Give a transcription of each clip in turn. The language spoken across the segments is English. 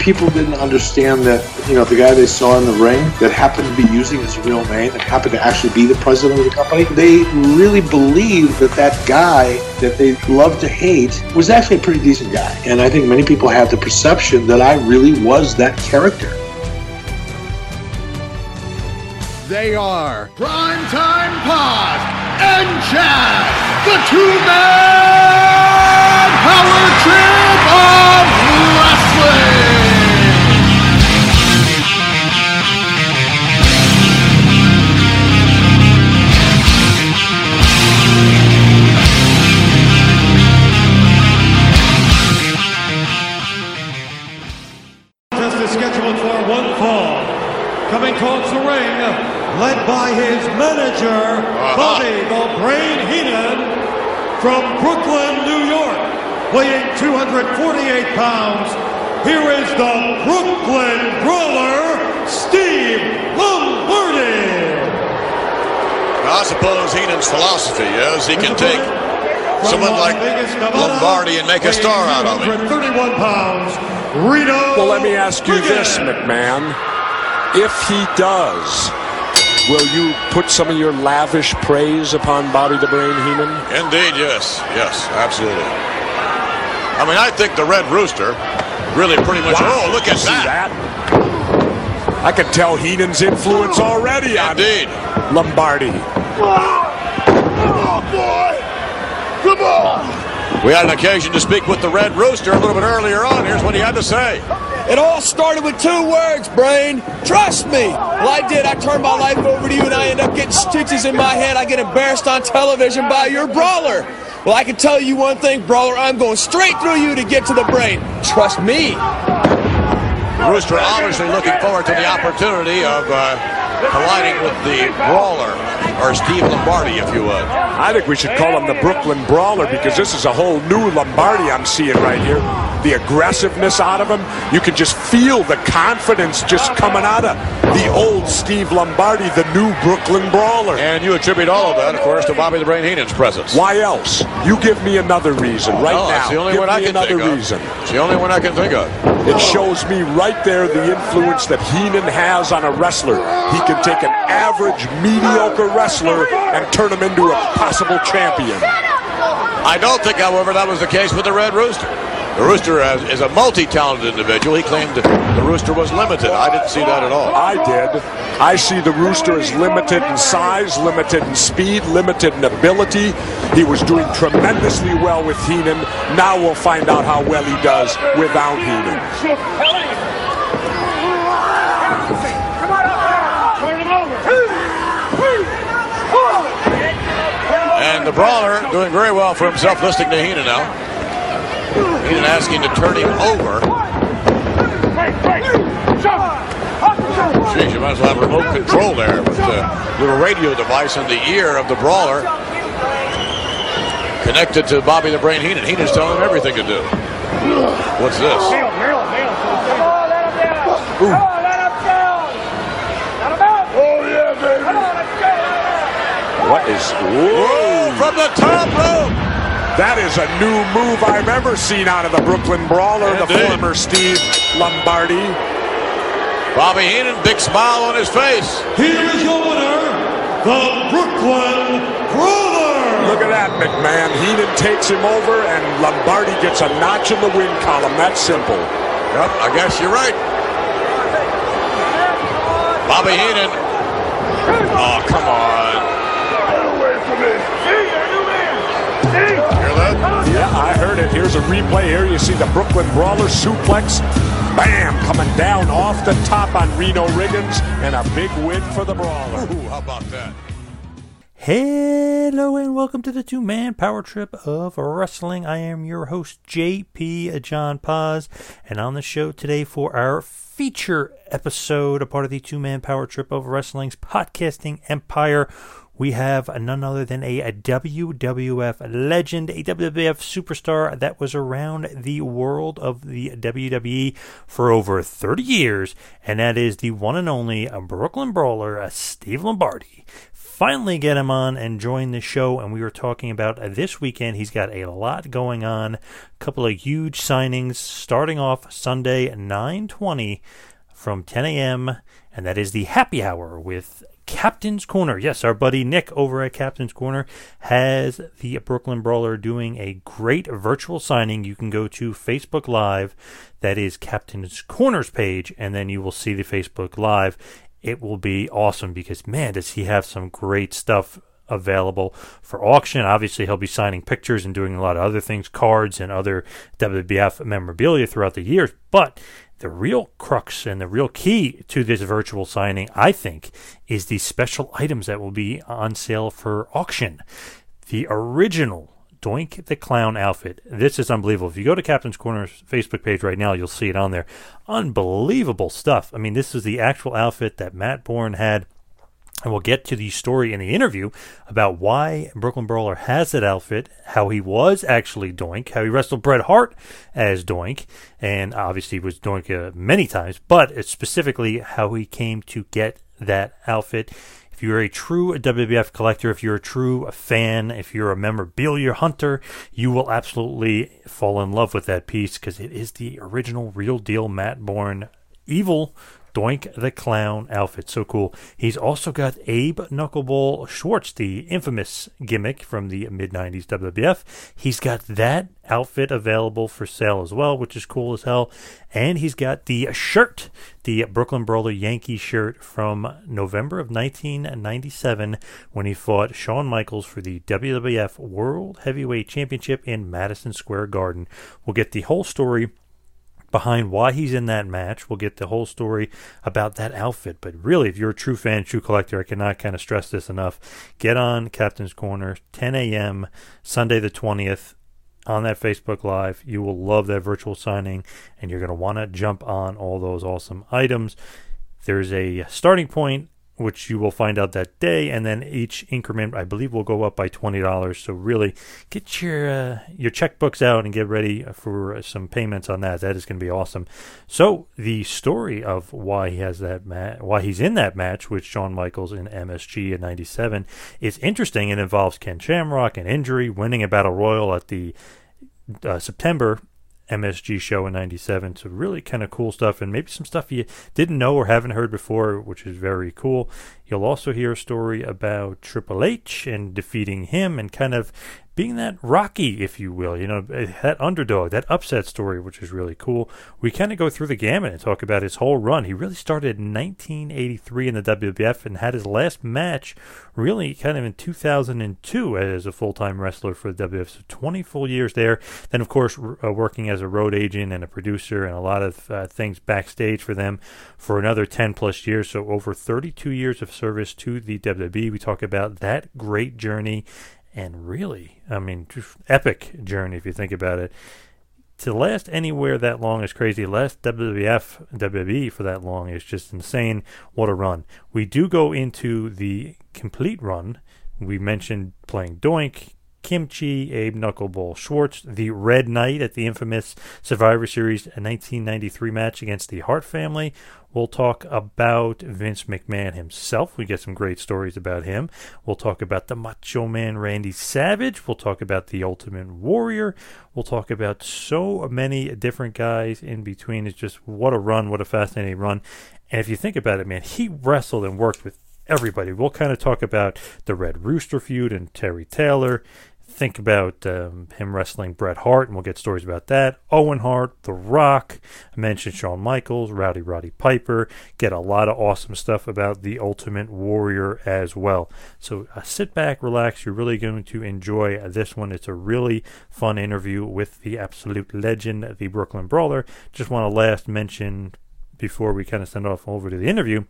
people didn't understand that, you know, the guy they saw in the ring that happened to be using his real name and happened to actually be the president of the company, they really believed that that guy that they loved to hate was actually a pretty decent guy. And I think many people have the perception that I really was that character. They are Primetime Pod and Chad, the two-man power led by his manager, uh-huh. Bobby the Brain Heenan, from Brooklyn, New York, weighing 248 pounds. Here is the Brooklyn Brawler, Steve Lombardi. I suppose Heenan's philosophy is he can take someone like Lombardi and make a star out of him. 31 pounds, Rito. Well, let me ask you this, McMahon. If he does, will you put some of your lavish praise upon Bobby the Brain Heenan? Indeed, yes. Yes, absolutely. I mean, I think the Red Rooster really pretty much. Wow. Oh, look at that. that. I can tell Heenan's influence already on Indeed. Lombardi. Oh, boy! Come on! We had an occasion to speak with the Red Rooster a little bit earlier on. Here's what he had to say. It all started with two words, Brain. Trust me. Well, I did. I turned my life over to you, and I end up getting stitches in my head. I get embarrassed on television by your brawler. Well, I can tell you one thing, brawler. I'm going straight through you to get to the brain. Trust me. Rooster obviously looking forward to the opportunity of uh, colliding with the Brawler, or Steve Lombardi, if you would. I think we should call him the Brooklyn Brawler because this is a whole new Lombardi I'm seeing right here. The aggressiveness out of him, you can just feel the confidence just coming out of the old Steve Lombardi, the new Brooklyn Brawler. And you attribute all of that, of course, to Bobby the Brain Heenan's presence. Why else? You give me another reason right No, now. that's the only give one I can another think of. reason. It's the only one I can think of. It shows me right there the influence that Heenan has on a wrestler. He can take an average, mediocre wrestler and turn him into a possible champion. I don't think, however, that was the case with the Red Rooster. The Rooster is a multi-talented individual. He claimed the Rooster was limited. I didn't see that at all. I did. I see the Rooster as limited in size, limited in speed, limited in ability. He was doing tremendously well with Heenan. Now we'll find out how well he does without Heenan. And the Brawler doing very well for himself, listening to Heenan now. He asking to turn him over. Jeez, you might as well have remote control there with the little radio device in the ear of the brawler connected to Bobby the Brain Heenan. Heenan's telling him everything to do. What's this? Ooh. What is... Whoa! From the top rope! That is a new move I've ever seen out of the Brooklyn Brawler, the former Steve Lombardi. Bobby Heenan, big smile on his face. Here is your winner, the Brooklyn Brawler. Look at that, McMahon. Heenan takes him over, and Lombardi gets a notch in the win column. That's simple. Yep, I guess you're right. Bobby Heenan. Oh, come on. Hear that? Yeah, I heard it. Here's a replay. Here you see the Brooklyn Brawler suplex. Bam! Coming down off the top on Reno Riggins, and a big win for the Brawler. Ooh, how about that? Hello and welcome to the two man power trip of wrestling. I am your host, JP uh, John Paz, and on the show today for our feature episode, a part of the two man power trip of wrestling's podcasting empire, we have none other than a WWF legend, a WWF superstar that was around the world of the WWE for over 30 years, and that is the one and only Brooklyn Brawler, Steve Lombardi finally get him on and join the show. And we were talking about uh, this weekend. He's got a lot going on, a couple of huge signings starting off Sunday 9:20 from 10 a.m. and that is the happy hour with Captain's Corner. Yes, our buddy Nick over at Captain's Corner has the Brooklyn Brawler doing a great virtual signing. You can go to Facebook Live, that is Captain's Corner's page, and then you will see the Facebook Live it will be awesome because man does he have some great stuff available for auction obviously he'll be signing pictures and doing a lot of other things cards and other WWF memorabilia throughout the years but the real crux and the real key to this virtual signing I think is the special items that will be on sale for auction the original Doink the Clown outfit. This is unbelievable. If you go to Captain's Corner's Facebook page right now, you'll see it on there. Unbelievable stuff. I mean, this is the actual outfit that Matt Borne had. And we'll get to the story in the interview about why Brooklyn Brawler has that outfit, how he was actually Doink, how he wrestled Bret Hart as Doink, and obviously was Doink uh, many times, but it's specifically how he came to get that outfit. If you're a true WWF collector, if you're a true fan, if you're a memorabilia hunter, you will absolutely fall in love with that piece because it is the original, real deal Matt Borne evil Doink the Clown outfit. So cool. He's also got Abe Knuckleball Schwartz, the infamous gimmick from the mid 90s WWF. He's got that outfit available for sale as well, which is cool as hell. And he's got the shirt, the Brooklyn Brawler Yankee shirt from November of 1997 when he fought Shawn Michaels for the WWF World Heavyweight Championship in Madison Square Garden. We'll get the whole story behind why he's in that match. We'll get the whole story about that outfit. But really, if you're a true fan, true collector, I cannot kind of stress this enough. Get on Captain's Corner, 10 a.m., Sunday the 20th. On that Facebook Live, you will love that virtual signing, and you're going to want to jump on all those awesome items. There's a starting point which you will find out that day, and then each increment, I believe, will go up by twenty dollars. So really, get your uh, your checkbooks out and get ready for some payments on that. That is going to be awesome. So the story of why he has that ma- why he's in that match with Shawn Michaels in MSG in '97 is interesting. It involves Ken Shamrock, an injury, winning a battle royal at the uh, September MSG show in 97. So, really kind of cool stuff, and maybe some stuff you didn't know or haven't heard before, which is very cool. You'll also hear a story about Triple H and defeating him and kind of being that Rocky, if you will, you know, that underdog, that upset story, which is really cool. We kind of go through the gamut and talk about his whole run. He really started in 1983 in the WWF and had his last match really kind of in 2002 as a full time wrestler for the WWF. So 20 full years there. Then, of course, uh, working as a road agent and a producer and a lot of uh, things backstage for them for another 10 plus years. So over 32 years of service to the WWE. We talk about that great journey and really, I mean, epic journey if you think about it. To last anywhere that long is crazy. Last WWF, WWE for that long is just insane. What a run. We do go into the complete run. We mentioned playing Doink, Kimchee, Abe Knuckleball Schwartz, the Red Knight at the infamous Survivor Series 1993 match against the Hart family. We'll talk about Vince McMahon himself. We get some great stories about him. We'll talk about the Macho Man Randy Savage. We'll talk about the Ultimate Warrior. We'll talk about so many different guys in between. It's just what a run, what a fascinating run. And if you think about it, man, he wrestled and worked with everybody. We'll kind of talk about the Red Rooster feud and Terry Taylor think about um, him wrestling Bret Hart, and we'll get stories about that. Owen Hart, The Rock, I mentioned Shawn Michaels, Rowdy Roddy Piper. Get a lot of awesome stuff about the Ultimate Warrior as well. So uh, sit back, relax. You're really going to enjoy this one. It's a really fun interview with the absolute legend, the Brooklyn Brawler. Just want to last mention before we kind of send off over to the interview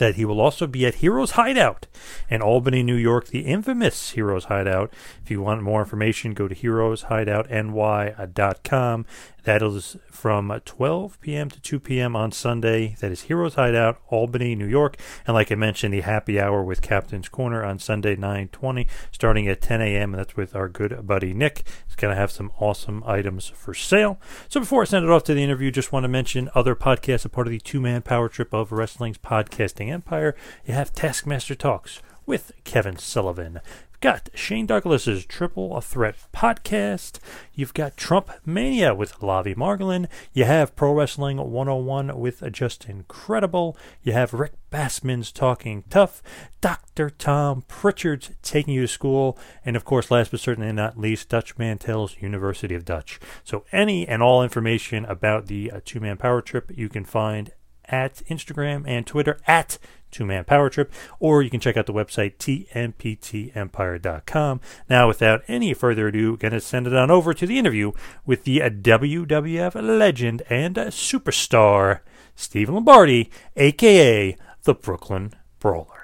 that he will also be at Heroes Hideout in Albany, New York, the infamous Heroes Hideout. If you want more information, go to heroeshideoutny.com. That is from 12 p.m. to 2 p.m. on Sunday. That is Heroes Hideout, Albany, New York. And like I mentioned, the happy hour with Captain's Corner on Sunday, 9:20, starting at 10 a.m. And that's with our good buddy Nick. He's going to have some awesome items for sale. So before I send it off to the interview, just want to mention other podcasts, a part of the two-man power trip of wrestling's podcasting empire. You have Taskmaster Talks with Kevin Sullivan got Shane Douglas's Triple a Threat podcast. You've got Trump Mania with Lavi Margolin. You have Pro Wrestling 101 with Justin Credible. You have Rick Bassman's Talking Tough. Dr. Tom Prichard's Taking You to School. And of course, last but certainly not least, Dutch Mantell's University of Dutch. So any and all information about the uh, two-man power trip you can find at Instagram and Twitter at Two Man Power Trip, or you can check out the website tmptempire.com. Now, without any further ado, going to send it on over to the interview with the WWF legend and superstar Steve Lombardi, aka the Brooklyn Brawler.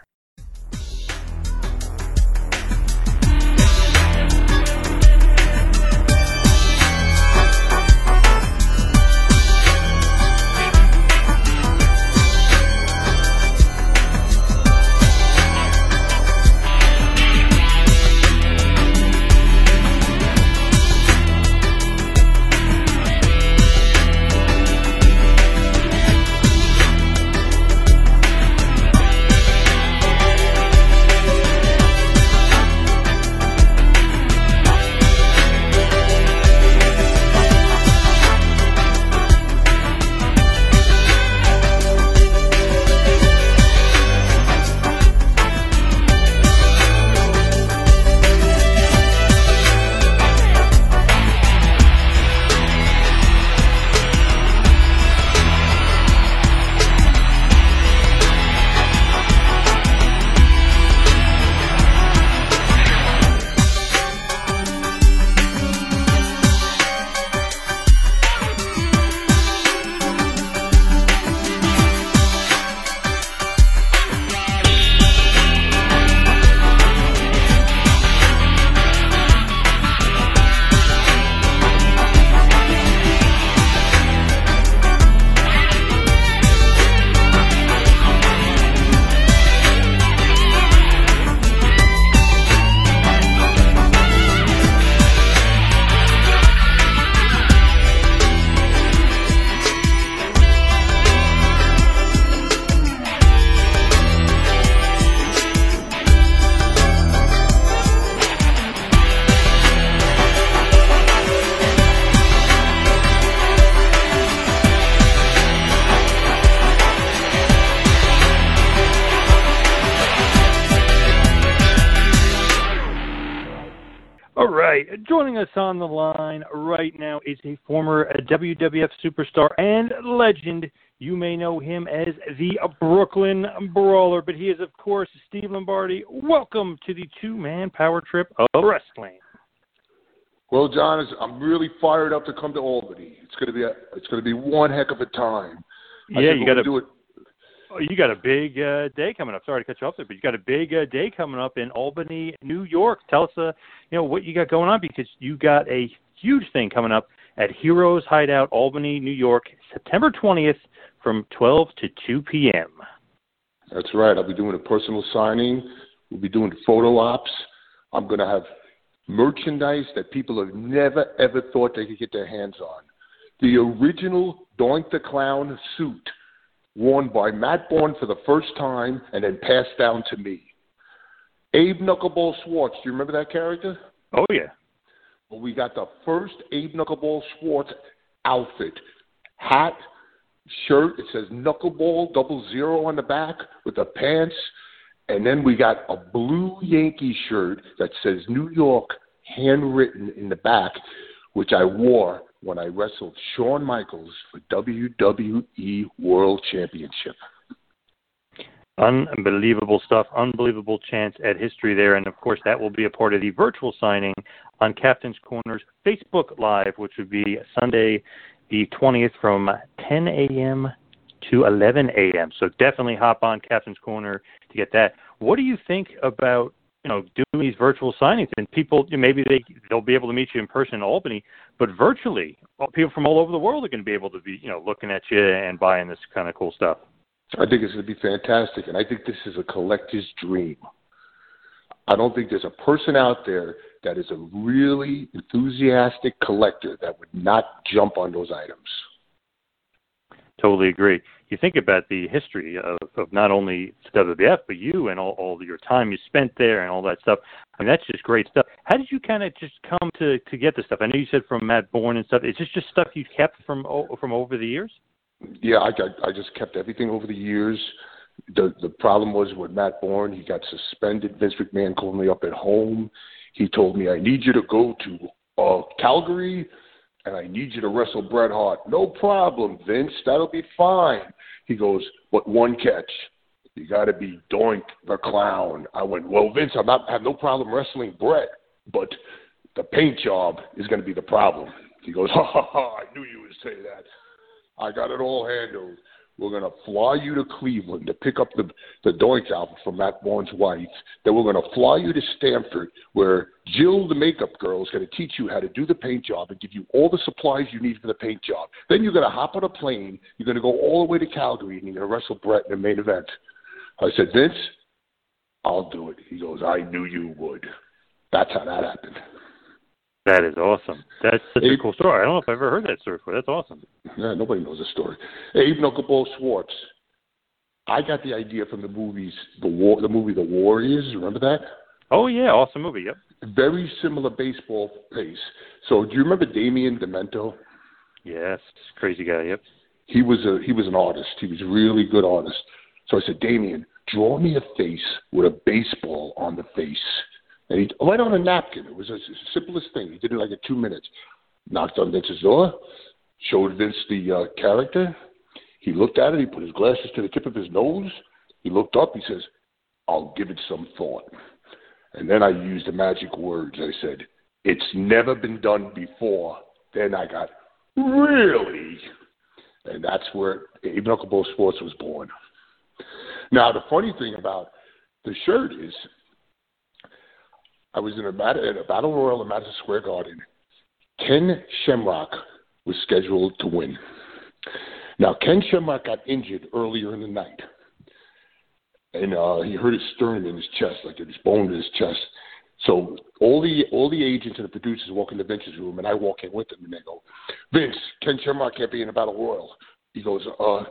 Us on the line right now is a former WWF superstar and legend. You may know him as the Brooklyn Brawler, but he is, of course, Steve Lombardi. Welcome to the two man power trip of wrestling. Well, John, I'm really fired up to come to Albany. It's going to be a, it's going to be one heck of a time. Yeah, you got to do it. Oh, you got a big uh, day coming up. Sorry to cut you off there, but you got a big uh, day coming up in Albany, New York. Tell us, uh, you know, what you got going on because you got a huge thing coming up at Heroes Hideout, Albany, New York, September 20th from 12 to 2 p.m. That's right. I'll be doing a personal signing. We'll be doing photo ops. I'm going to have merchandise that people have never ever thought they could get their hands on. The original Doink the Clown suit worn by Matt Borne for the first time and then passed down to me. Abe Knuckleball Schwartz, do you remember that character? Oh yeah. Well, we got the first Abe Knuckleball Schwartz outfit. Hat, shirt, it says Knuckleball double zero on the back with the pants. And then we got a blue Yankee shirt that says New York handwritten in the back, which I wore when I wrestled Shawn Michaels for WWE World Championship. Unbelievable stuff. Unbelievable chance at history there. And of course, that will be a part of the virtual signing on Captain's Corner's Facebook Live, which would be Sunday, the 20th from 10 a.m. to 11 a.m. So definitely hop on Captain's Corner to get that. What do you think about you know doing these virtual signings and people maybe they they'll be able to meet you in person in Albany, but virtually people from all over the world are going to be able to be you know looking at you and buying this kind of cool stuff. I think it's going to be fantastic, and I think this is a collector's dream. I don't think there's a person out there that is a really enthusiastic collector that would not jump on those items. Totally agree. You think about the history of, of not only WWF, but you and all, all your time you spent there and all that stuff. I mean, that's just great stuff. How did you kind of just come to to get this stuff? I know you said from Matt Borne and stuff. Is this just stuff you kept from from over the years? Yeah, I got, I just kept everything over the years. The the problem was with Matt Borne, he got suspended. Vince McMahon called me up at home. He told me, "I need you to go to uh, Calgary, and I need you to wrestle Bret Hart." No problem, Vince. That'll be fine. He goes, "But one catch." You got to be Doink the Clown. I went, well, Vince, I'm not I have no problem wrestling Bret, but the paint job is going to be the problem. He goes, ha ha ha! I knew you would say that. I got it all handled. We're going to fly you to Cleveland to pick up the, the Doink outfit from Matt Borne's wife. Then we're going to fly you to Stamford, where Jill, the makeup girl, is going to teach you how to do the paint job and give you all the supplies you need for the paint job. Then you're going to hop on a plane. You're going to go all the way to Calgary, and you're going to wrestle Bret in the main event. I said, Vince, I'll do it. He goes, I knew you would. That's how that happened. That is awesome. That's such Abe, a cool story. I don't know if I've ever heard that story before. That's awesome. Yeah, nobody knows the story. Abe Knuckleball Schwartz. I got the idea from the movies, the war, the movie The Warriors. Remember that? Oh yeah, awesome movie. Yep. Very similar baseball pace. So, do you remember Damien Demento? Yes, crazy guy. Yep. He was a he was an artist. He was a really good artist. So I said, Damien, draw me a face with a baseball on the face. And he right on a napkin. It was the simplest thing. He did it like in two minutes. Knocked on Vince's door, showed Vince the uh, character. He looked at it. He put his glasses to the tip of his nose. He looked up. He says, "I'll give it some thought." And then I used the magic words. I said, "It's never been done before." Then I got, "Really?" And that's where Abe Knuckleball Schwartz was born. Now, the funny thing about the shirt is, I was in a, a battle royal in Madison Square Garden. Ken Shamrock was scheduled to win. Now, Ken Shamrock got injured earlier in the night, and uh, he hurt his sternum in his chest, like his bone in his chest. So all the all the agents and the producers walk in the Vince's room, and I walk in with them, and they go, "Vince, Ken Shamrock can't be in a battle royal." He goes, "Uh,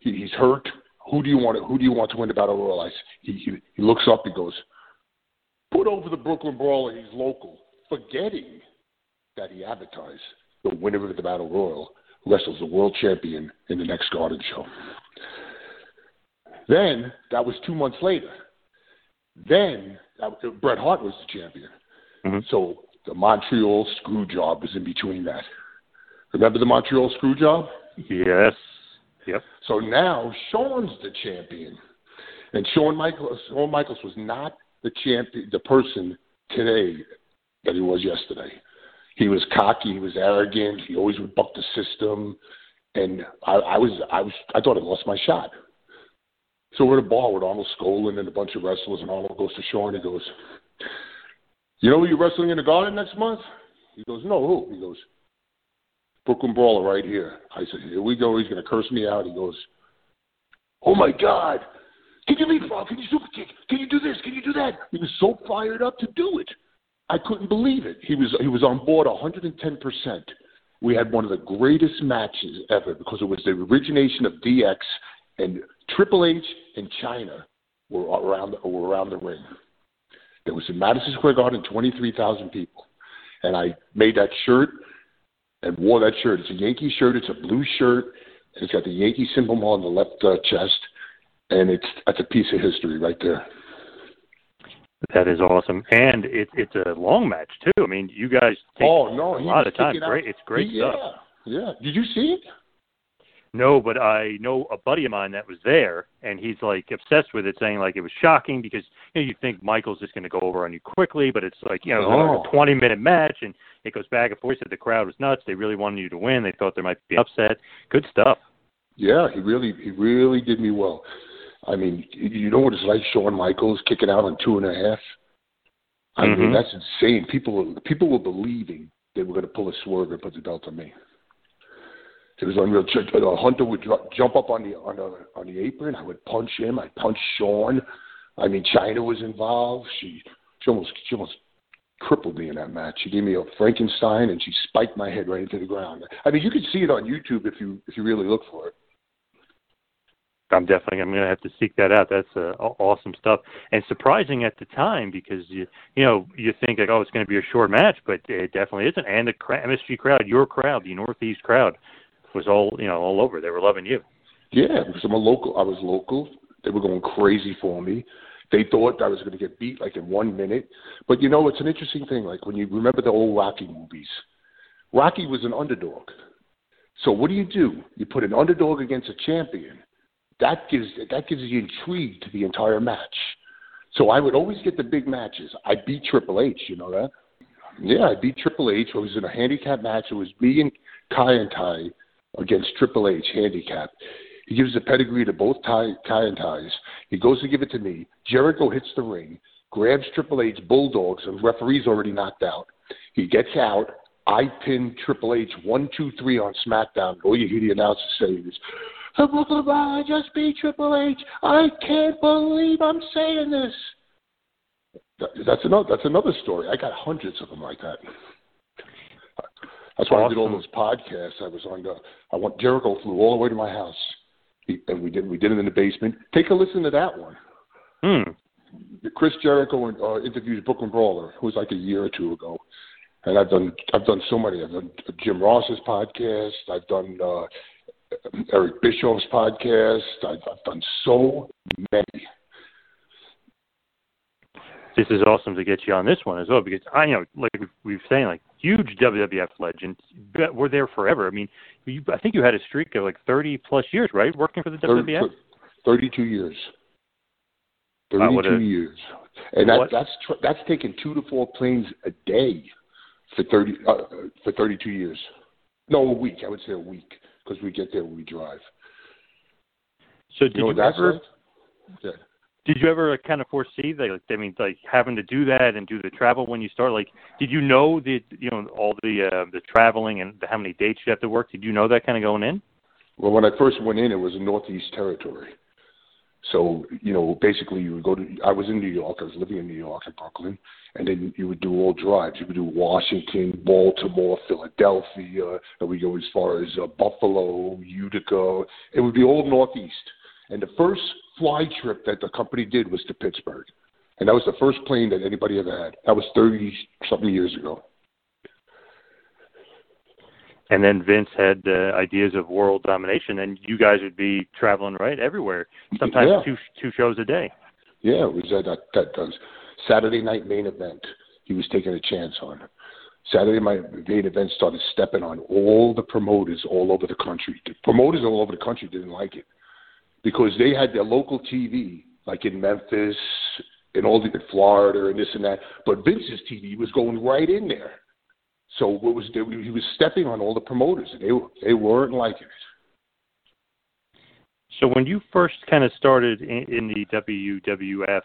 he, he's hurt who do you want to, who do you want to win the battle royal? I, he, he he looks up, he goes, put over the Brooklyn Brawler. He's local, forgetting that he advertised the winner of the battle royal wrestles the world champion in the next Garden show. Then that was two months later. Then that, Bret Hart was the champion. Mm-hmm. So the Montreal screw job was in between that. Remember the Montreal screw job? Yes. Yep. So now Shawn's the champion, and Shawn Michaels. Shawn Michaels was not the champion, the person today that he was yesterday. He was cocky. He was arrogant. He always would buck the system, and I, I was, I was, I thought I lost my shot. So we're at a bar with Arnold Skaaland and a bunch of wrestlers, and Arnold goes to Shawn. He goes, "You know you're wrestling in the Garden next month?" He goes, "No, who?" He goes, Brooklyn Brawler right here. I said, here we go. He's to curse me out. He goes, oh my God. Can you leapfrog? Can you super kick? Can you do this? Can you do that? He was so fired up to do it. I couldn't believe it. He was he was on board 110 percent. We had one of the greatest matches ever because it was the origination of DX and Triple H and Chyna were around were around the ring. There was in Madison Square Garden 23,000 people, and I made that shirt and wore that shirt. It's a Yankee shirt. It's a blue shirt. And it's got the Yankee symbol on the left uh, chest, and it's that's a piece of history right there. That is awesome, and it's it's a long match too. I mean, you guys take oh no, a lot of time. Great, it's great yeah, stuff. Yeah, yeah. did you see it? No, but I know a buddy of mine that was there, and he's like obsessed with it, saying like it was shocking because you know you think Michael's just going to go over on you quickly, but it's like you know Oh. like a twenty minute match, and it goes back and forth. Said the crowd was nuts. They really wanted you to win. They thought there might be upset. Good stuff. Yeah, he really he really did me well. I mean, you know what it's like Shawn Michaels kicking out on two and a half. I mean, Mhm. that's insane. People people were believing they were going to pull a swerve and put the belt on me. It was unreal. Uh, Hunter would jump up on the on the on the apron. I would punch him. I punched Shawn. I mean, Chyna was involved. She she almost she almost crippled me in that match. She gave me a Frankenstein and she spiked my head right into the ground. I mean, you can see it on YouTube if you if you really look for it. I'm definitely I'm going to have to seek that out. That's uh, awesome stuff and surprising at the time because you you know you think like oh it's going to be a short match, but it definitely isn't. And the MSG crowd, your crowd, the Northeast crowd, was all you know all over. They were loving you. Yeah, because I'm a local. I was local. They were going crazy for me. They thought I was going to get beat like in one minute. But you know, it's an interesting thing. Like when you remember the old Rocky movies, Rocky was an underdog. So what do you do? You put an underdog against a champion. That gives that gives you intrigue to the entire match. So I would always get the big matches. I beat Triple H. You know that? Yeah, I beat Triple H. It was in a handicap match. It was me and Kaientai against Triple H handicap. He gives the pedigree to both Ty, Kai and Ties. He goes to give it to me. Jericho hits the ring, grabs Triple H, bulldogs, and referee's already knocked out. He gets out. I pin Triple H one, two, three on SmackDown. All you hear the announcer say is, "The Brooklyn Brawler just beat Triple H. I can't believe I'm saying this." That's another. That's another story. I got hundreds of them like that. That's why I did all those podcasts. I was on the. I went. Jericho flew all the way to my house, he, and we did. We did it in the basement. Take a listen to that one. Hmm. Chris Jericho uh, interviews Brooklyn Brawler. It was like a year or two ago, and I've done. I've done so many. I've done Jim Ross's podcast. I've done uh, Eric Bischoff's podcast. I've, I've done so many. This is awesome to get you on this one as well because I you know like we've, we've saying like huge WWF legends but we're there forever. I mean, you, I think you had a streak of like 30 plus years, right, working for the Thirty- WWF. Thirty-two years. Thirty-two years, and that, that's tr- that's taken two to four planes a day for thirty uh, for thirty-two years. No, a week. I would say a week because we get there when we drive. So did you know you, ever like? Yeah. did you ever kind of foresee that? Like, I mean, like having to do that and do the travel when you start. Like, did you know the you know all the uh, the traveling and how many dates you have to work? Did you know that kind of going in? Well, when I first went in, it was a Northeast territory. So, you know, basically you would go to, I was in New York, I was living in New York and Brooklyn, and then you would do all drives. You would do Washington, Baltimore, Philadelphia, and we go as far as uh, Buffalo, Utica. It would be all Northeast. And the first fly trip that the company did was to Pittsburgh. And that was the first plane that anybody ever had. That was 30 something years ago. And then Vince had uh, ideas of world domination, and you guys would be traveling right everywhere. Sometimes Yeah. two two shows a day. Yeah, it was that that, that does Saturday night main event. He was taking a chance on. Saturday night main event started stepping on all the promoters all over the country. The promoters all over the country didn't like it because they had their local TV, like in Memphis, and all the in Florida, and this and that. But Vince's TV was going right in there. So what was he was stepping on all the promoters, they they weren't liking it. So when you first kind of started in, in the WWF,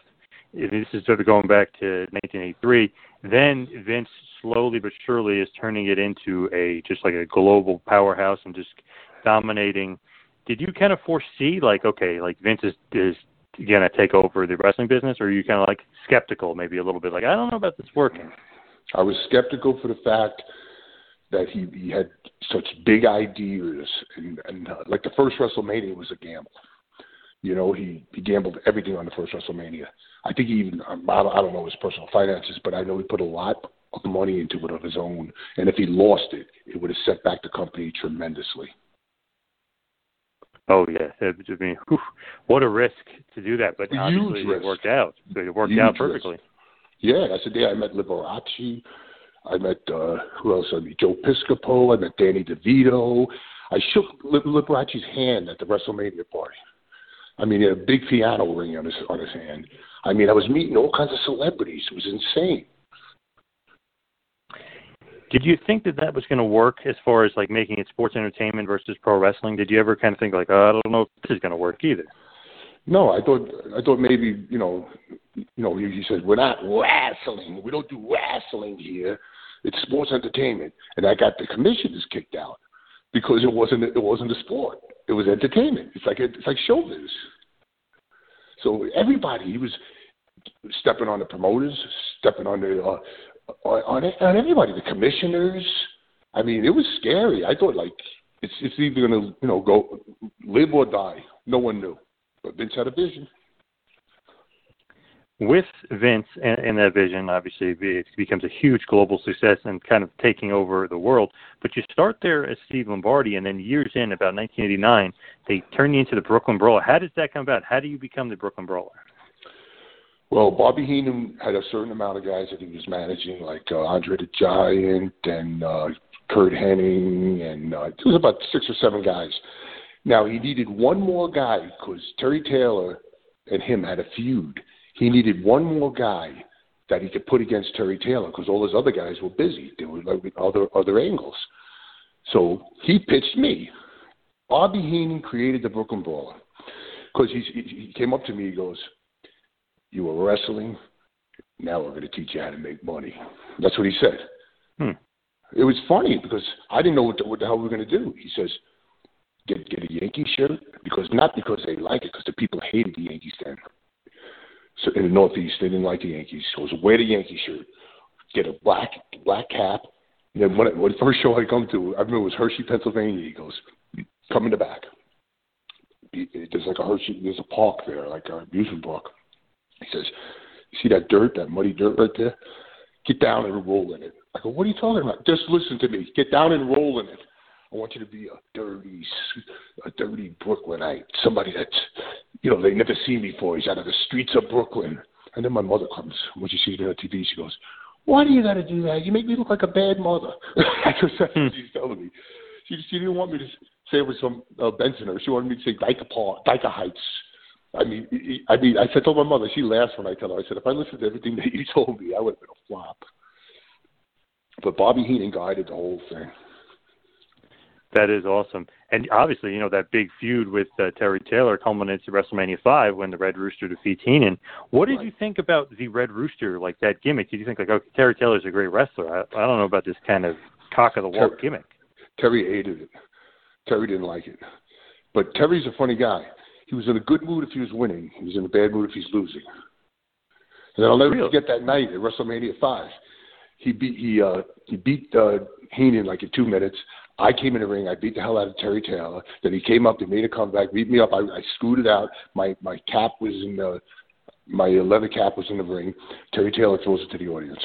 this is sort of going back to 1983. Then Vince slowly but surely is turning it into a just like a global powerhouse and just dominating. Did you kind of foresee like okay, like Vince is is gonna take over the wrestling business, or are you kind of like skeptical, maybe a little bit like I don't know about this working? I was skeptical for the fact that he, he had such big ideas, and, and uh, like the first WrestleMania was a gamble. You know, he he gambled everything on the first WrestleMania. I think he even um, I don't, I don't know his personal finances, but I know he put a lot of money into it of his own, and if he lost it, it would have set back the company tremendously. Oh yeah, I mean, whew, what a risk to do that, but A obviously it worked out. So it worked Huge out risk. Yeah, that's the day I met Liberace. I met uh, who else? I met Joe Piscopo. I met Danny DeVito. I shook Lib- Liberace's hand at the WrestleMania party. I mean, he had a big piano ring on his on his hand. I mean, I was meeting all kinds of celebrities. It was insane. Did you think that that was going to work as far as like making it sports entertainment versus pro wrestling? Did you ever kind of think like, oh, I don't know if this is going to work either? No, I thought I thought maybe you know, you know, he, he said we're not wrestling. We don't do wrestling here. It's sports entertainment, and I got the commissioners kicked out because it wasn't it wasn't a sport. It was entertainment. It's like it's like showbiz. So everybody he was stepping on the promoters, stepping on the uh, on on everybody, the commissioners. I mean, it was scary. I thought like it's it's either gonna you know go live or die. No one knew, but Vince had a vision. With Vince and, and that vision, obviously it becomes a huge global success and kind of taking over the world. But you start there as Steve Lombardi, and then years in, about 1989, they turn you into the Brooklyn Brawler. How does that come about? How do you become the Brooklyn Brawler? Well, Bobby Heenan had a certain amount of guys that he was managing, like uh, Andre the Giant and uh, Curt Hennig, and uh, it was about six or seven guys. Now he needed one more guy because Terry Taylor and him had a feud. He needed one more guy that he could put against Terry Taylor because all his other guys were busy. They were like other other angles. So he pitched me. Bobby Heenan created the Brooklyn Brawler because he he came up to me. He goes, "You were wrestling. Now we're going to teach you how to make money." That's what he said. Hmm. It was funny because I didn't know what the, what the hell we were going to do. He says, "Get get a Yankee shirt because not because they like it, because the people hated the Yankees then. So in the Northeast, they didn't like the Yankees. So it was wear the Yankee shirt, get a black black cap. And then when, when the first show I come to, I remember it was Hershey, Pennsylvania. He goes, "Come in the back. There's like a Hershey. There's a park there, like a amusement park." He says, "You see that dirt, that muddy dirt right there? Get down and roll in it." I go, "What are you talking about? Just listen to me. Get down and roll in it. I want you to be a dirty, a dirty Brooklynite, somebody that's, you know, they never seen before. He's out of the streets of Brooklyn." And then my mother comes when she sees me on TV. She goes, "Why do you got to do that? You make me look like a bad mother." Because that's what she's telling me. She she didn't want me to say it was some uh, Bensoner. She wanted me to say Dyker Park, Heights. I mean, I mean, I said told my mother. She laughs when I tell her. I said, if I listened to everything that you told me, I would have been a flop. But Bobby Heenan guided the whole thing. That is awesome. And obviously, you know, that big feud with uh, Terry Taylor culminates at WrestleMania 5 when the Red Rooster defeats Heenan. What did you think about the Red Rooster, like that gimmick? Did you think, like, okay, Terry Taylor's a great wrestler? I, I don't know about this kind of cock of the walk gimmick. Terry hated it. Terry didn't like it. But Terry's a funny guy. He was in a good mood if he was winning. He was in a bad mood if he's losing. And then I'll never Really? forget that night at WrestleMania five. He beat he uh he beat uh Heenan like in two minutes. I came in the ring, I beat the hell out of Terry Taylor. Then he came up, he made a comeback, beat me up, I, I scooted out. My my cap was in the my leather cap was in the ring. Terry Taylor throws it to the audience.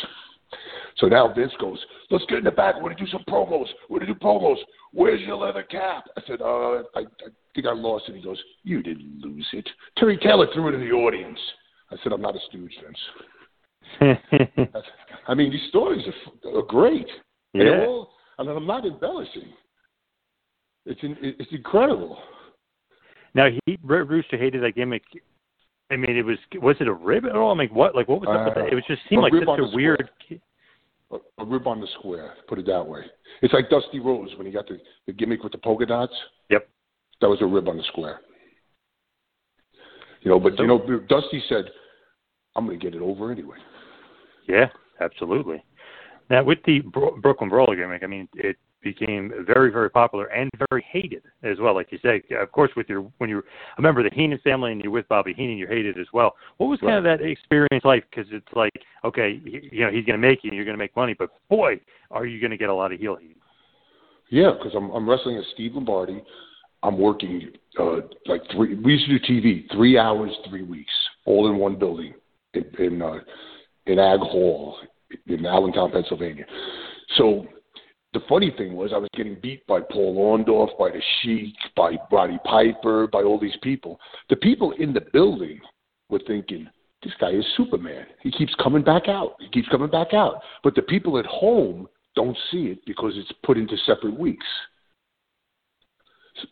So now Vince goes, let's get in the back. We're going to do some promos. We're going to do promos. Where's your leather cap? I said, uh, I, I think I lost it. He goes, you didn't lose it. Terry Taylor threw it in the audience. I said, I'm not a stooge, Vince. I mean, these stories are, are great. And Yeah. all, Mean, I'm not embellishing. It's in, it's incredible. Now, he Rooster hated that gimmick. I mean, it was was it a rib at all? I mean, what like what was up with Uh, that? It was just seemed a like such a weird. A, a rib on the square, put it that way. It's like Dusty Rhodes when he got the, the gimmick with the polka dots. Yep. That was a rib on the square. You know, but you know, Dusty said, "I'm going to get it over anyway." Yeah, absolutely. Now with the Bro- Brooklyn Brawler gimmick, I mean, it became very, very popular and very hated as well. Like you say, of course, with your when you're a member of the Heenan family and you're with Bobby Heenan, you're hated as well. What was kind of that experience like? Because it's like, okay, you know, he's going to make you, and you're going to make money, but boy, are you going to get a lot of heel heat. Yeah, because I'm I'm wrestling as Steve Lombardi. I'm working uh, like three. We used to do TV three hours, three weeks, all in one building in in, uh, in Ag Hall in Allentown, Pennsylvania. So the funny thing was I was getting beat by Paul Orndorff, by the Sheik, by Roddy Piper, by all these people. The people in the building were thinking, this guy is Superman. He keeps coming back out. He keeps coming back out. But the people at home don't see it because it's put into separate weeks.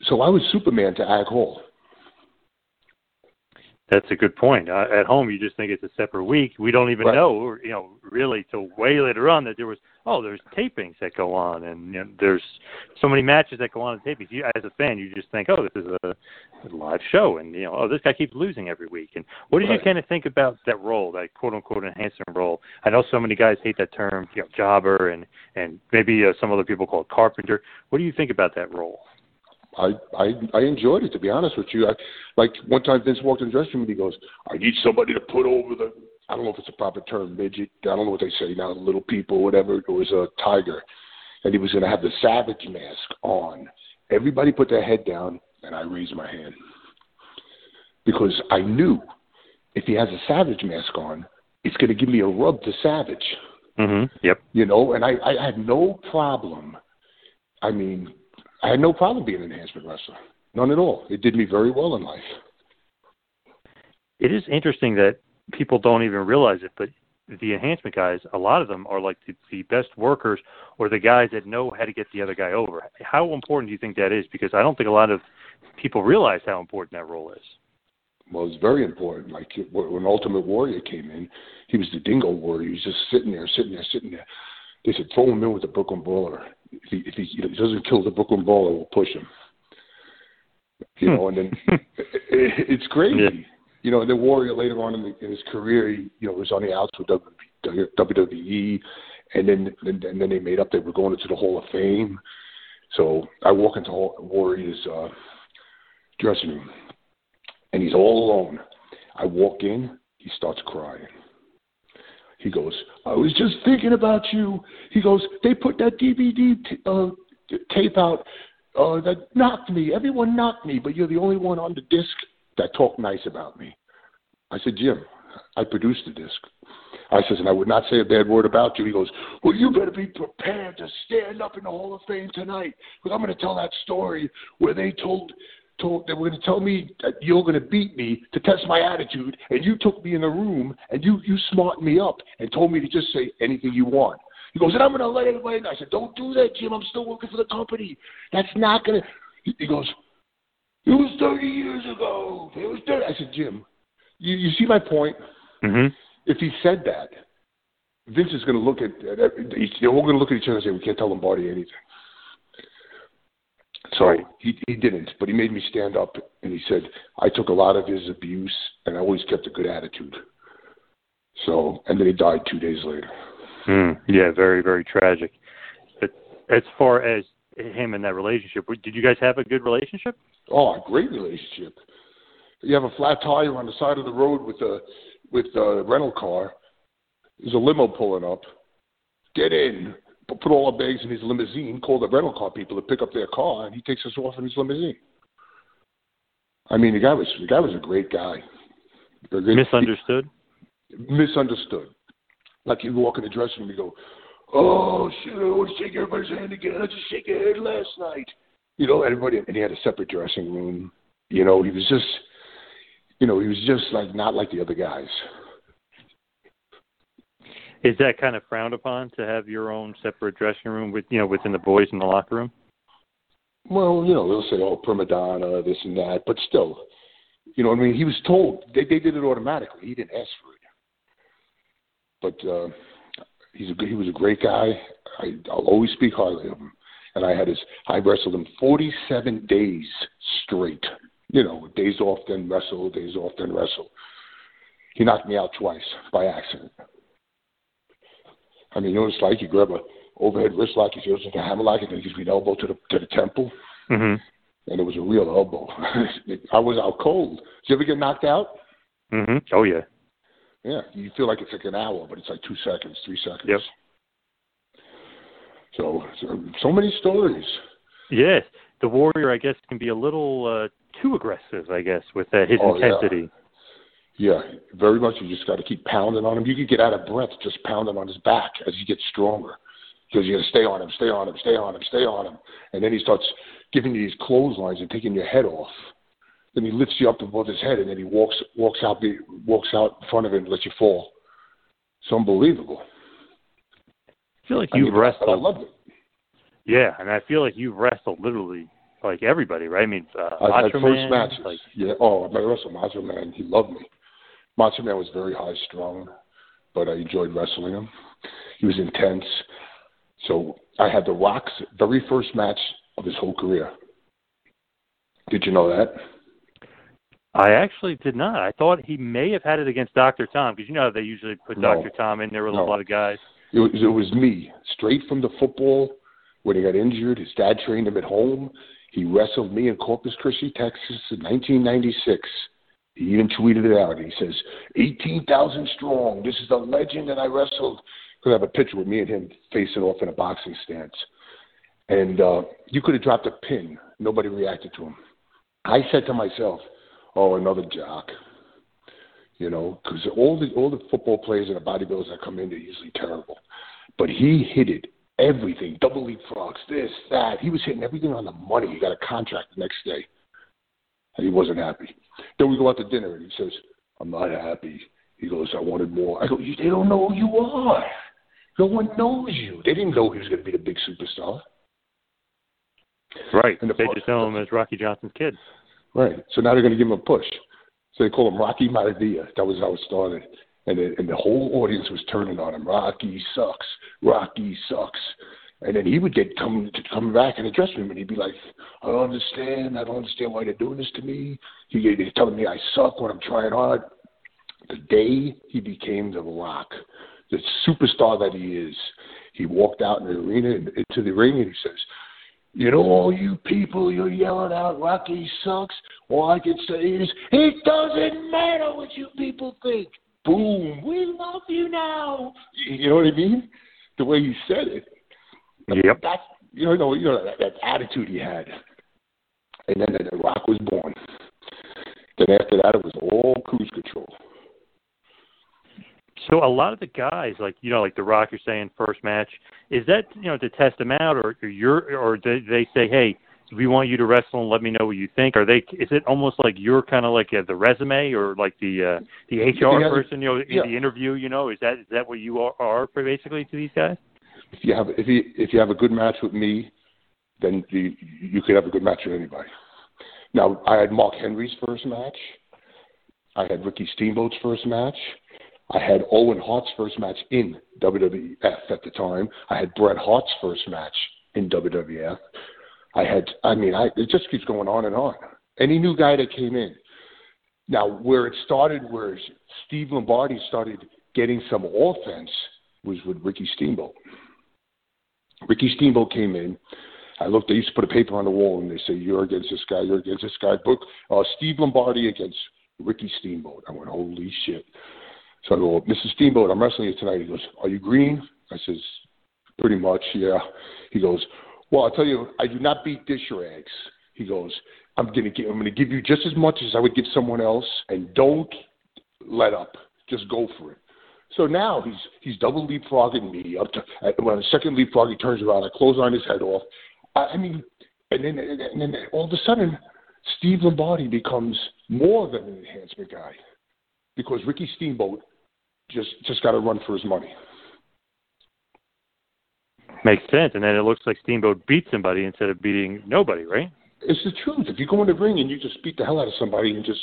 So I was Superman to Ag Hall. That's a good point. Uh, at home, you just think it's a separate week. We don't even Right. know, you know, really till way later on that there was. Oh, there's tapings that go on, and you know, there's so many matches that go on in tapings. You, as a fan, you just think, oh, this is a, a live show, and you know, oh, this guy keeps losing every week. And what did you kind of think about that role, that quote unquote enhancement role? I know so many guys hate that term, you know, jobber, and and maybe uh, some other people call it carpenter. What do you think about that role? I, I I enjoyed it to be honest with you. I like one time Vince walked in the dressing room and he goes, "I need somebody to put over the I don't know if it's a proper term midget. I don't know what they say now, little people, whatever. It was a tiger, and he was going to have the savage mask on. Everybody put their head down, and I raised my hand because I knew if he has a savage mask on, it's going to give me a rub to savage. Mm-hmm. Yep. You know, and I, I had no problem. I mean, I had no problem being an enhancement wrestler. None at all. It did me very well in life. it is interesting that people don't even realize it, but the enhancement guys, a lot of them are like the, the best workers or the guys that know how to get the other guy over. How important do you think that is? Because I don't think a lot of people realize how important that role is. Well, it's very important. Like when Ultimate Warrior came in, he was the Dingo Warrior. He was just sitting there, sitting there, sitting there. They said, throw him in with the Brooklyn Brawler. If he, if he, if he doesn't kill the Brooklyn Brawler, we'll push him. You know, and then it, it's crazy. Yeah. You know, then Warrior later on in, the, in his career, he, you know, was on the outs with WWE, and then and, and then they made up they were going into the Hall of Fame. So I walk into Warrior's uh, dressing room, and he's all alone. I walk in, he starts crying. He goes, I was just thinking about you. He goes, they put that DVD t- uh, t- tape out uh, that knocked me. Everyone knocked me, but you're the only one on the disc that talked nice about me. I said, Jim, I produced the disc. I says, and I would not say a bad word about you. He goes, well, you better be prepared to stand up in the Hall of Fame tonight because I'm going to tell that story where they told told they were going to tell me that you're going to beat me to test my attitude, and you took me in the room and you you smartened me up and told me to just say anything you want. He goes, and I'm going to let everybody know. I said, don't do that, Jim. I'm still working for the company. That's not going to. He goes, it was 30 years ago. It was 30. I said, Jim, you, you see my point? Mm-hmm. If he said that, Vince is going to look at, they're all going to look at each other and say, we can't tell Lombardi anything. So he, he didn't, but he made me stand up and he said, I took a lot of his abuse and I always kept a good attitude. So, and then he died two days later. Mm, yeah, very, very tragic. But as far as him and that relationship, did you guys have a good relationship? Oh, a great relationship. You have a flat tire on the side of the road with a with a rental car. There's a limo pulling up. Get in. Put all our bags in his limousine. Call the rental car people to pick up their car, and he takes us off in his limousine. I mean, the guy was the guy was a great guy. Misunderstood? misunderstood. Like you walk in the dressing room, and you go, "Oh shit, I want to shake everybody's hand again. I just shake your hand last night." You know, everybody, and he had a separate dressing room. You know, he was just, you know, he was just like not like the other guys. Is that kind of frowned upon to have your own separate dressing room with you know within the boys in the locker room? Well, you know, they'll say, "Oh, prima donna, this and that," but still, you know, what I mean, he was told they they did it automatically. He didn't ask for it. But uh, he's a, he was a great guy. I, I'll always speak highly of him. And I had his I wrestled him 47 days straight. You know, days off then wrestle, days off then wrestle. He knocked me out twice by accident. I mean, you know what it's like? You grab a, overhead wrist lock. He goes into hammerlock, and then he gives me an elbow to the to the temple, hmm and it was a real elbow. I was out cold. Did you ever get knocked out? hmm Oh yeah. Yeah, you feel like it's like an hour, but it's like two seconds, three seconds. Yep. So, so, so many stories. Yes, the warrior, I guess, can be a little uh, too aggressive. I guess with uh, his Oh, intensity. Yeah, very much. You just got to keep pounding on him. You could get out of breath just pounding on his back as he gets stronger. Because you got to stay on him, stay on him, stay on him, stay on him. And then he starts giving you these clotheslines and taking your head off. Then he lifts you up above his head, and then he walks walks out be, walks out in front of him and lets you fall. It's unbelievable. I feel like you've mean, I loved it. Yeah, and I feel like you've wrestled literally like everybody, right? I mean, uh, I had Macho first Man, matches. Like, Yeah. Oh, I wrestled Macho Man. He loved me. Macho Man was very high strung, but I enjoyed wrestling him. He was intense. So I had The Rock's very first match of his whole career. Did you know that? I actually did not. I thought he may have had it against Doctor Tom because you know how they usually put No. Doctor Tom in there with No. a lot of guys. It was, it was me, straight from the football when he got injured. His dad trained him at home. He wrestled me in Corpus Christi, Texas in 1996. He even tweeted it out. He says, 18,000 strong. This is the legend that I wrestled. I have a picture with me and him facing off in a boxing stance. And uh, you could have dropped a pin. Nobody reacted to him. I said to myself, oh, another jock. You know, because all the all the football players and the bodybuilders that come in, they're usually terrible. But he hit it everything, double leapfrogs, this, that. He was hitting everything on the money. He got a contract the next day, and he wasn't happy. Then we go out to dinner, and he says, "I'm not happy." He goes, "I wanted more." I go, "You- "They don't know who you are. No one knows you. They didn't know he was going to be the big superstar." Right. And the they part- just know him as Rocky Johnson's kid. Right. So now they're going to give him a push. So they call him Rocky Maivia. That was how it started. And the, and the whole audience was turning on him. Rocky sucks. Rocky sucks. And then he would get come to come back the dressing room, and he'd be like, "I don't understand. I don't understand why they're doing this to me. He, they're telling me I suck when I'm trying hard." The day he became the Rock, the superstar that he is, he walked out in the arena and into the ring, and he says, you know, all you people, you're yelling out, Rocky sucks. All I can say is, it doesn't matter what you people think. Boom, we love you now. You know what I mean? The way he said it. Yep. That's you know, you know, that, that attitude he had. And then the Rock was born. Then after that, it was all cruise control. So a lot of the guys, like you know, like the Rock, you're saying first match, is that you know to test them out, or, or you're, or they, they say, hey, we want you to wrestle and let me know what you think? Are they? Is it almost like you're kind of like uh, the resume or like the uh, the HR Yeah, person, you know, in yeah. the interview? You know, is that is that what you are, are basically to these guys? If you have if you if you have a good match with me, then you you could have a good match with anybody. Now I had Mark Henry's first match. I had Ricky Steamboat's first match. I had Owen Hart's first match in WWF at the time. I had Bret Hart's first match in WWF. I had, I mean, I, it just keeps going on and on. Any new guy that came in. Now, where it started, where Steve Lombardi started getting some offense, was with Ricky Steamboat. Ricky Steamboat came in. I looked. They used to put a paper on the wall, and they say, "You're against this guy. You're against this guy." Book uh, Steve Lombardi against Ricky Steamboat. I went, "Holy shit!" So I go, "Mr. Steamboat, I'm wrestling you tonight." He goes, "Are you green?" I says, "Pretty much, yeah." He goes, "Well, I'll tell you, I do not beat dish rags." He goes, "I'm gonna give, I'm gonna give you just as much as I would give someone else, and don't let up. Just go for it." So now he's he's double leapfrogging me up to at, when the second leapfrog he turns around, I close on his head off. I, I mean, and then and then all of a sudden, Steve Lombardi becomes more than an enhancement guy because Ricky Steamboat just just got to run for his money. Makes sense, and then it looks like Steamboat beat somebody instead of beating nobody, right? It's the truth. If you go in the ring and you just beat the hell out of somebody and just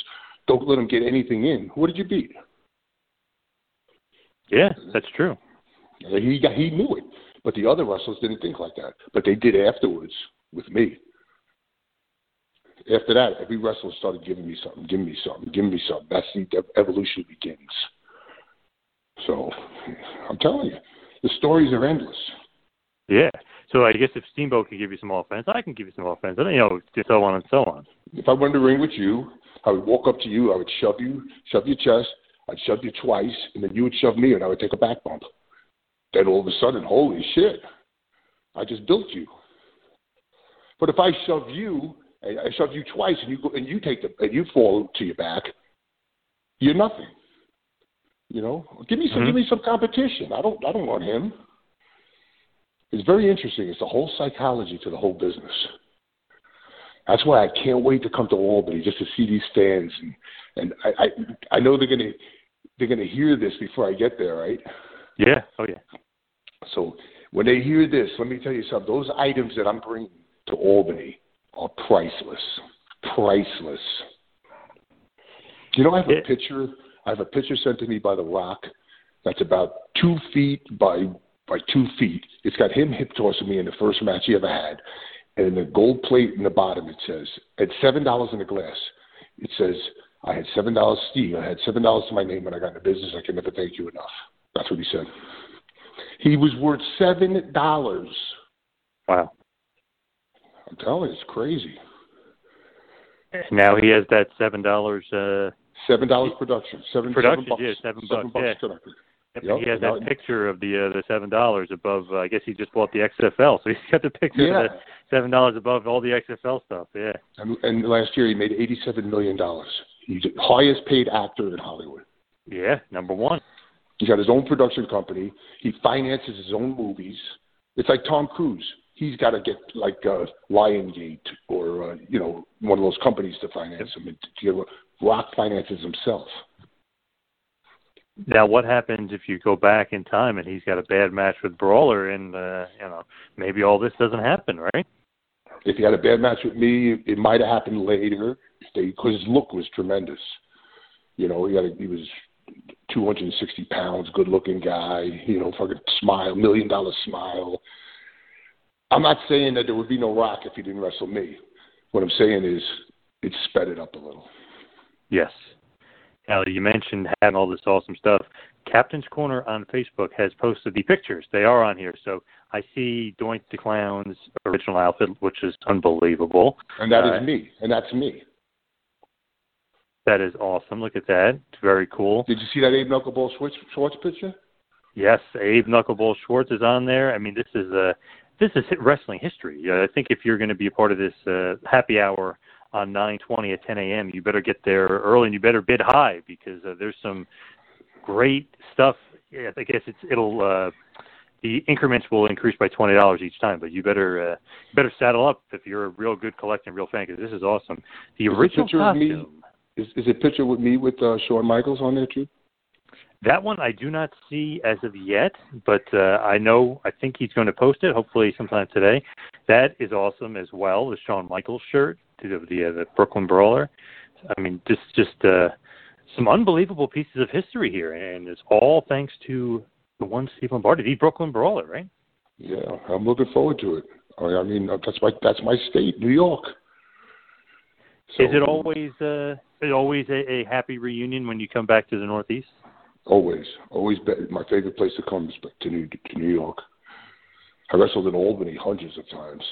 don't let them get anything in, what did you beat? Yeah, that's true. He got, he knew it, but the other wrestlers didn't think like that. But they did afterwards with me. After that, every wrestler started giving me something, giving me something, giving me something. That's the the evolution begins. So, I'm telling you, the stories are endless. Yeah. So I guess if Steamboat can give you some offense, I can give you some offense, and you know, so on and so on. If I went to ring with you, I would walk up to you, I would shove you, shove your chest, I'd shove you twice, and then you would shove me, and I would take a back bump. Then all of a sudden, holy shit, I just built you. But if I shove you, I shove you twice, and you go, and you take the, and you fall to your back, you're nothing. You know, give me some, Mm-hmm. give me some competition. I don't, I don't want him. It's very interesting. It's the whole psychology to the whole business. That's why I can't wait to come to Albany just to see these fans, and and I I, I know they're gonna they're gonna hear this before I get there, right? Yeah. Oh yeah. So when they hear this, let me tell you something. Those items that I'm bringing to Albany are priceless. Priceless. You know, I have a picture. I have a picture sent to me by The Rock. That's about two feet by by two feet. It's got him hip tossing me in the first match he ever had, and in the gold plate in the bottom it says at seven dollars in a glass. It says I had seven dollars, Steve. I had seven dollars to my name when I got into business. I can never thank you enough. That's what he said. He was worth seven dollars. Wow. I'm telling you, it's crazy. Now he has that seven dollars. Uh, Seven dollars production. Seven production. Seven bucks, yeah, seven, seven bucks. yeah. production. Yep, Yep, he has that now- picture of the uh, the seven dollars above. Uh, I guess he just bought the XFL, so he's got the picture Yeah. of the seven dollars above all the XFL stuff. Yeah. And, and last year he made eighty-seven million dollars. He's the highest paid actor in Hollywood. Yeah. Number one. He's got his own production company. He finances his own movies. It's like Tom Cruise. He's got to get like uh, Lionsgate or uh, you know one of those companies to finance him. And, you know, Rock finances himself. Now, what happens if you go back in time and he's got a bad match with Brawler, and uh, you know maybe all this doesn't happen, right? If he had a bad match with me, it might have happened later because his look was tremendous. You know, he had a, he was 260 pounds, good looking guy. You know, fucking smile, million dollar smile. I'm not saying that there would be no Rock if he didn't wrestle me. What I'm saying is it sped it up a little. Yes. Now you mentioned having all this awesome stuff. Captain's Corner on Facebook has posted the pictures. They are on here, so I see Doink the Clown's original outfit, which is unbelievable. And that is Uh, me. And that's me. That is awesome. Look at that. It's very cool. Did you see that Abe Knuckleball Schwartz, Schwartz picture? Yes, Abe Knuckleball Schwartz is on there. I mean, this is uh, this is wrestling history. Uh, I think if you're going to be a part of this uh, happy hour on 9:20 at 10 a.m., you better get there early and you better bid high because uh, there's some great stuff. Yeah, I guess it's it'll uh, the increments will increase by twenty dollars each time, but you better uh, better saddle up if you're a real good collecting, real fan because this is awesome. The Is original of me- costume. Is, is a picture with me with uh, Shawn Michaels on there too? That one I do not see as of yet, but uh, I know I think he's going to post it hopefully sometime today. That is awesome as well. The Shawn Michaels shirt the the, uh, the Brooklyn Brawler. I mean, just just uh, some unbelievable pieces of history here, and it's all thanks to the one Steve Lombardi, the Brooklyn Brawler, right? Yeah, I'm looking forward to it. I mean, that's my that's my state, New York. is it always uh, is it always a, a happy reunion when you come back to the Northeast? Always, always. Be, my favorite place to come is to New to New York. I wrestled in Albany hundreds of times.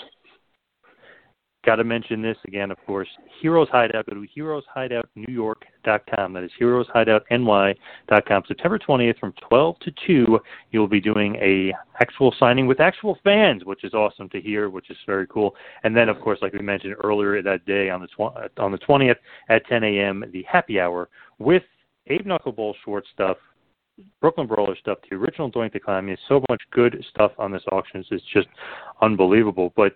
Got to mention this again, of course. Heroes Hideout. Go to heroeshideoutnewyork.com. That is heroeshideoutny.com. September 20th from 12 to 2, you'll be doing a actual signing with actual fans, which is awesome to hear, which is very cool. And then, of course, like we mentioned earlier that day on the tw- on the 20th at 10 a.m., the happy hour with Abe Knuckleball Schwartz stuff, Brooklyn Brawler stuff, the original Doink the Clown. I mean, so much good stuff on this auction. It's just unbelievable. But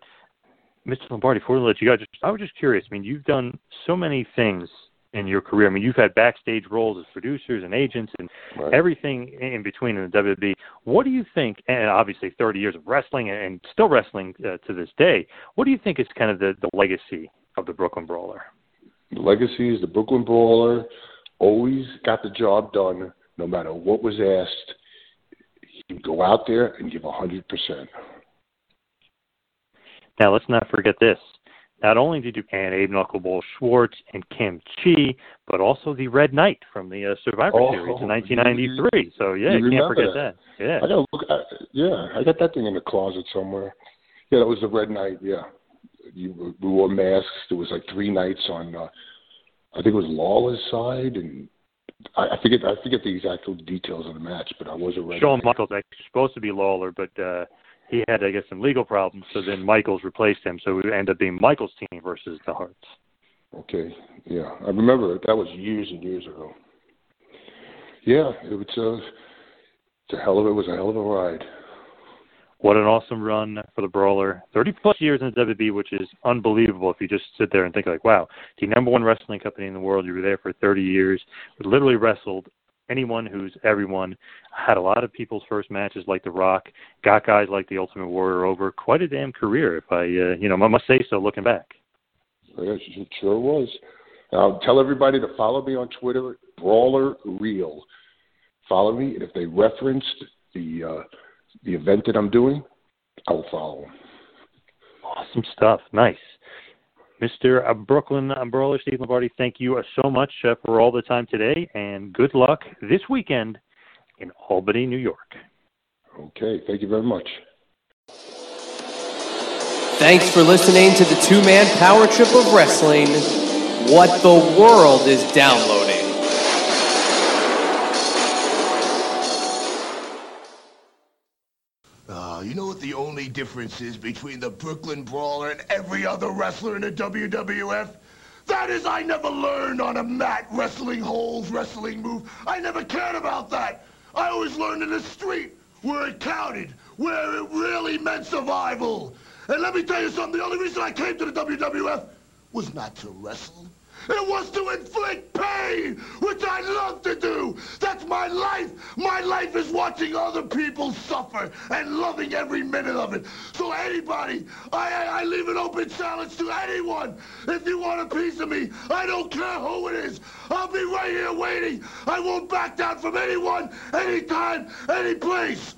Mr. Lombardi, before we let you go, just, I was just curious. I mean, you've done so many things in your career. I mean, you've had backstage roles as producers and agents and Right. everything in between in the WWE. What do you think? And obviously, 30 years of wrestling and still wrestling uh, to this day. What do you think is kind of the, the legacy of the Brooklyn Brawler? The legacy is the Brooklyn Brawler. Always got the job done, no matter what was asked. He'd go out there and give a hundred percent. Now, let's not forget this. Not only did you and Abe Knuckleball Schwartz and Kim Chi, but also the Red Knight from the uh, Survivor Oh, Series in you- 1993. so yeah, you you can't forget that. that. Yeah. I gotta look. I, Yeah, I got that thing in the closet somewhere. Yeah, that was the red Knight. Yeah, you, we wore masks. There was like three knights on. Uh, I think it was Lawler's side, and I, I forget. I forget the exact details of the match, but I was a red. Shawn. Michaels actually supposed to be Lawler, but uh, he had, I guess, some legal problems. So then Michaels replaced him. So it ended up being Michaels' team versus the Hearts. Okay, yeah, I remember. That was years and years ago. Yeah, it was a, it's a hell of it was a hell of a ride. What an awesome run for the Brawler. 30 plus years in the WB, which is unbelievable if you just sit there and think like, wow, the number one wrestling company in the world. You were there for 30 years. Literally wrestled anyone who's everyone. Had a lot of people's first matches like The Rock. Got guys like the Ultimate Warrior over. Quite a damn career, if I, uh, you know, I must say so. Looking back. Yes, it sure was. Now, tell everybody to follow me on Twitter, Brawler Real. Follow me, and if they referenced the uh, the event that I'm doing, I will follow them. Awesome stuff. Nice. Mr. Uh, Brooklyn uh, Brawler, Steve Lombardi, thank you uh, so much uh, for all the time today, and good luck this weekend in Albany, New York. Okay, thank you very much. Thanks for listening to the two man power trip of wrestling. What the world is downloading. You know what the only difference is between the Brooklyn Brawler and every other wrestler in the WWF? That is, I never learned on a mat wrestling holds, wrestling move. I never cared about that. I always learned in the street, where it counted, where it really meant survival. And let me tell you something, the only reason I came to the WWF was not to wrestle. It was to inflict pain, which I love to do. That's my life. My life is watching other people suffer and loving every minute of it. So anybody, I, I, I leave an open challenge to anyone. If you want a piece of me, I don't care who it is. I'll be right here waiting. I won't back down from anyone, anytime, any place.